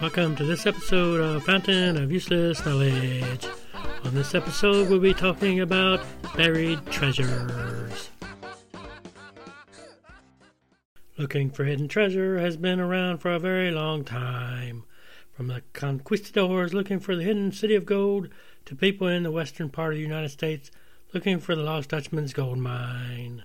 Welcome to this episode of Fountain of Useless Knowledge. On this episode, we'll be talking about buried treasures. Looking for hidden treasure has been around for a very long time. From the conquistadors looking for the hidden city of gold to people in the western part of the United States looking for the lost Dutchman's gold mine.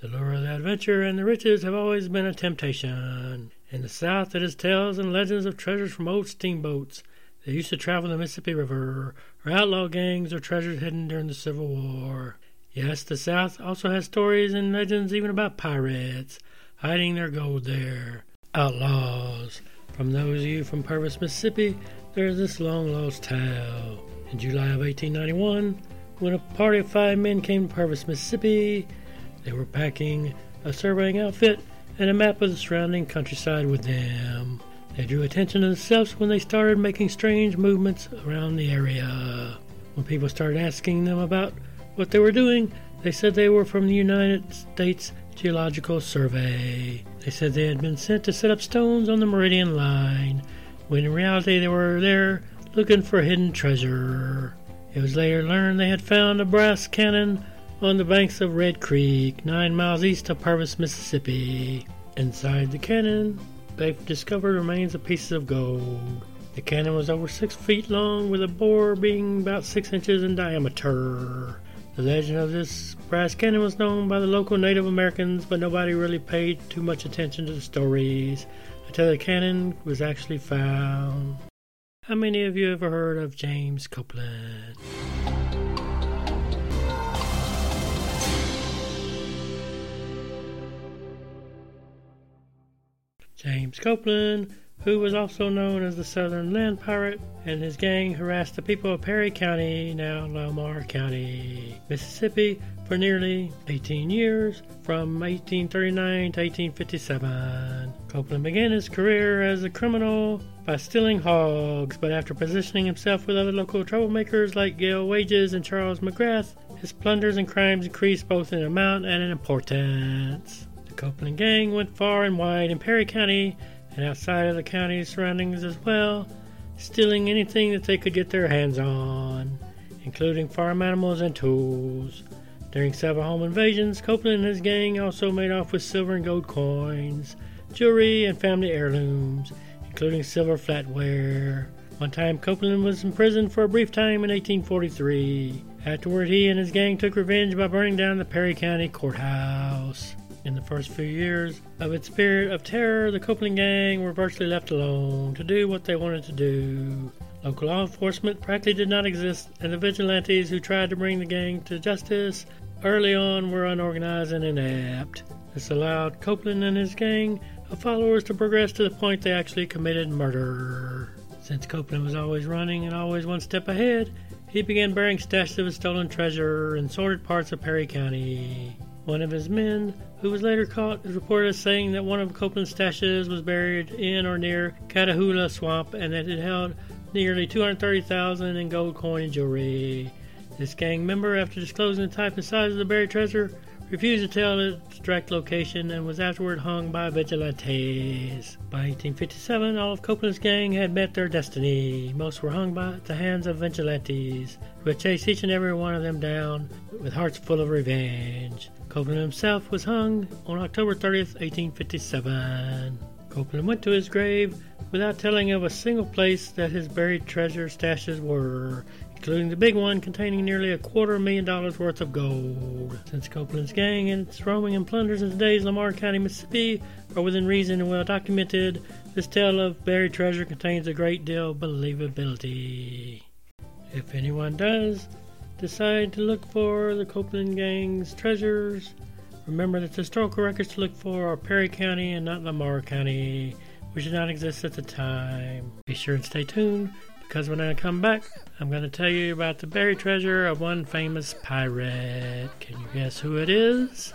The lure of the adventure and the riches have always been a temptation. In the South, it is tales and legends of treasures from old steamboats that used to travel the Mississippi River, or outlaw gangs, or treasures hidden during the Civil War. Yes, the South also has stories and legends even about pirates hiding their gold there. Outlaws. From those of you from Purvis, Mississippi, there is this long lost tale. In July of 1891, when a party of five men came to Purvis, Mississippi, they were packing a surveying outfit and a map of the surrounding countryside with them. They drew attention to themselves when they started making strange movements around the area. When people started asking them about what they were doing, they said they were from the United States Geological Survey. They said they had been sent to set up stones on the Meridian Line, when in reality they were there looking for hidden treasure. It was later learned they had found a brass cannon on the banks of Red Creek, nine miles east of Purvis, Mississippi. Inside the cannon, they've discovered remains of pieces of gold. The cannon was over six feet long, with a bore being about six inches in diameter. The legend of this brass cannon was known by the local Native Americans, but nobody really paid too much attention to the stories until the cannon was actually found. How many of you ever heard of James Copeland? James Copeland, who was also known as the Southern Land Pirate, and his gang harassed the people of Perry County, now Lamar County, Mississippi, for nearly 18 years, from 1839 to 1857. Copeland began his career as a criminal by stealing hogs, but after positioning himself with other local troublemakers like Gale Wages and Charles McGrath, his plunders and crimes increased both in amount and in importance. Copeland gang went far and wide in Perry County and outside of the county's surroundings as well, stealing anything that they could get their hands on, including farm animals and tools. During several home invasions, Copeland and his gang also made off with silver and gold coins, jewelry, and family heirlooms, including silver flatware. One time, Copeland was imprisoned for a brief time in 1843. Afterward, he and his gang took revenge by burning down the Perry County courthouse. In the first few years of its period of terror, the Copeland gang were virtually left alone to do what they wanted to do. Local law enforcement practically did not exist, and the vigilantes who tried to bring the gang to justice early on were unorganized and inept. This allowed Copeland and his gang of followers to progress to the point they actually committed murder. Since Copeland was always running and always one step ahead, he began burying stashes of his stolen treasure in sordid parts of Perry County. One of his men, who was later caught, is reported as saying that one of Copeland's stashes was buried in or near Catahoula Swamp and that it held nearly 230,000 in gold coin and jewelry. This gang member, after disclosing the type and size of the buried treasure, refused to tell its direct location and was afterward hung by vigilantes. By 1857, all of Copeland's gang had met their destiny. Most were hung by the hands of vigilantes, who had chased each and every one of them down with hearts full of revenge. Copeland himself was hung on October 30th, 1857. Copeland went to his grave without telling of a single place that his buried treasure stashes were, including the big one containing nearly a quarter million dollars worth of gold. Since Copeland's gang and its roaming and plunders in today's Lamar County, Mississippi are within reason and well documented, this tale of buried treasure contains a great deal of believability. If anyone does decide to look for the Copeland gang's treasures, remember that the historical records to look for are Perry County and not Lamar County, which did not exist at the time. Be sure and stay tuned because when I come back, I'm going to tell you about the buried treasure of one famous pirate. Can you guess who it is?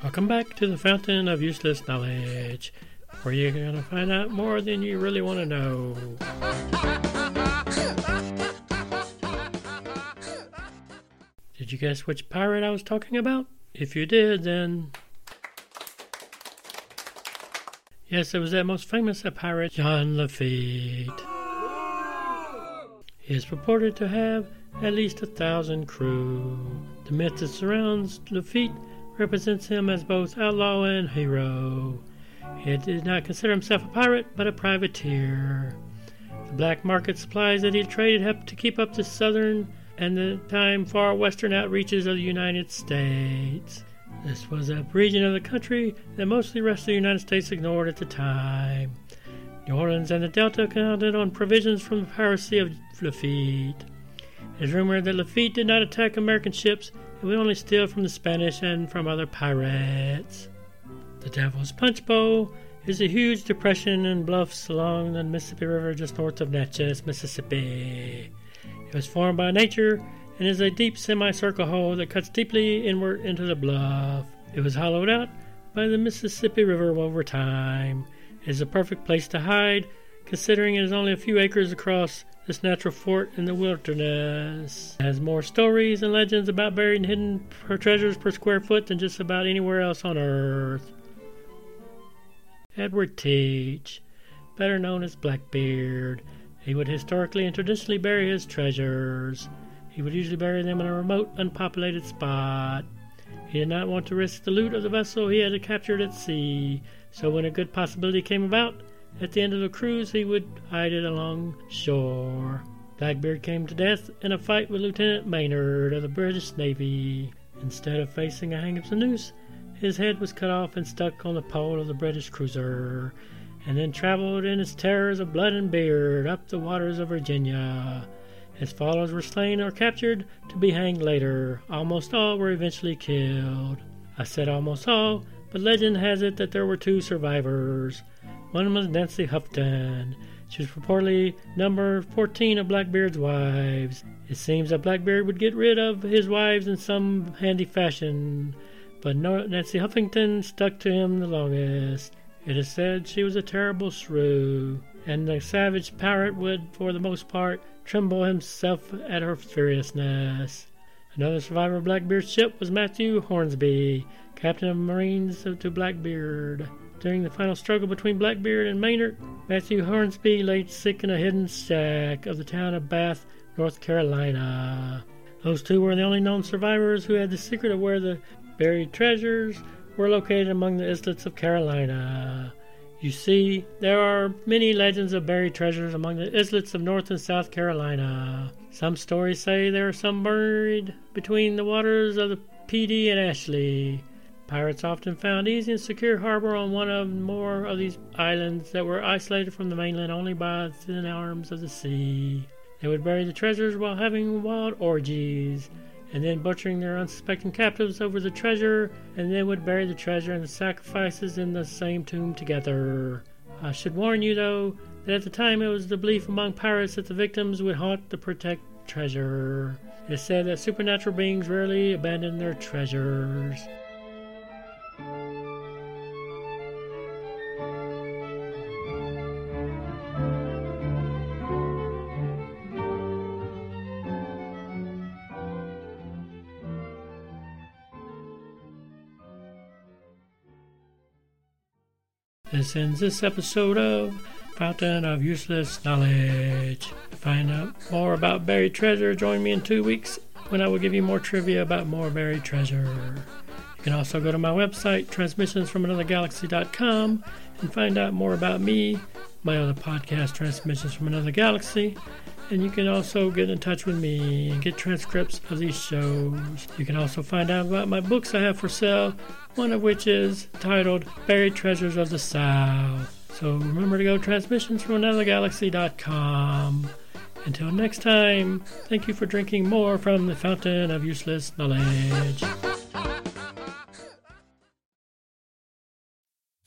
Welcome back to the Fountain of Useless Knowledge, where you're going to find out more than you really want to know. Did you guess which pirate I was talking about? If you did, then. Yes, it was that most famous pirate, John Lafitte. He is purported to have at least a thousand crew. The myth that surrounds Lafitte represents him as both outlaw and hero. He did not consider himself a pirate, but a privateer. The black market supplies that he traded helped to keep up the southern and the time far western outreaches of the United States. This was a region of the country that most of the rest of the United States ignored at the time. New Orleans and the Delta counted on provisions from the piracy of Lafitte. It is rumored that Lafitte did not attack American ships and would only steal from the Spanish and from other pirates. The Devil's Punch Bowl is a huge depression and bluffs along the Mississippi River just north of Natchez, Mississippi. It was formed by nature and is a deep semicircle hole that cuts deeply inward into the bluff. It was hollowed out by the Mississippi River over time. It is a perfect place to hide, considering it is only a few acres across this natural fort in the wilderness. It has more stories and legends about buried and hidden treasures per square foot than just about anywhere else on Earth. Edward Teach, better known as Blackbeard, he would historically and traditionally bury his treasures. He would usually bury them in a remote, unpopulated spot. He did not want to risk the loot of the vessel he had captured at sea, so when a good possibility came about, at the end of the cruise he would hide it along shore. Blackbeard came to death in a fight with Lieutenant Maynard of the British Navy. Instead of facing a hang of the noose, his head was cut off and stuck on the pole of the British cruiser, and then traveled in its terrors of blood and beard up the waters of Virginia. His followers were slain or captured to be hanged later. Almost all were eventually killed. I said almost all, but legend has it that there were two survivors. One was Nancy Houghton. She was reportedly number 14 of Blackbeard's wives. It seems that Blackbeard would get rid of his wives in some handy fashion, but Nancy Huffington stuck to him the longest. It is said she was a terrible shrew, and the savage pirate would, for the most part, tremble himself at her furiousness. Another survivor of Blackbeard's ship was Matthew Hornsby, captain of Marines to Blackbeard. During the final struggle between Blackbeard and Maynard, Matthew Hornsby lay sick in a hidden shack of the town of Bath, North Carolina. Those two were the only known survivors who had the secret of where the Buried treasures were located among the islets of Carolina. You see, there are many legends of buried treasures among the islets of North and South Carolina. Some stories say there are some buried between the waters of the Pedee and Ashley. Pirates often found easy and secure harbor on one of more of these islands that were isolated from the mainland only by thin arms of the sea. They would bury the treasures while having wild orgies, and then butchering their unsuspecting captives over the treasure, and then would bury the treasure and the sacrifices in the same tomb together. I should warn you, though, that at the time it was the belief among pirates that the victims would haunt the protect treasure. It is said that supernatural beings rarely abandon their treasures. This ends this episode of Fountain of Useless Knowledge. To find out more about buried treasure, join me in two weeks when I will give you more trivia about more buried treasure. You can also go to my website, transmissionsfromanothergalaxy.com, and find out more about me, my other podcast, Transmissions from Another Galaxy, and you can also get in touch with me and get transcripts of these shows. You can also find out about my books I have for sale, one of which is titled Buried Treasures of the South. So remember to go to transmissionsfromanothergalaxy.com. Until next time, thank you for drinking more from the fountain of useless knowledge.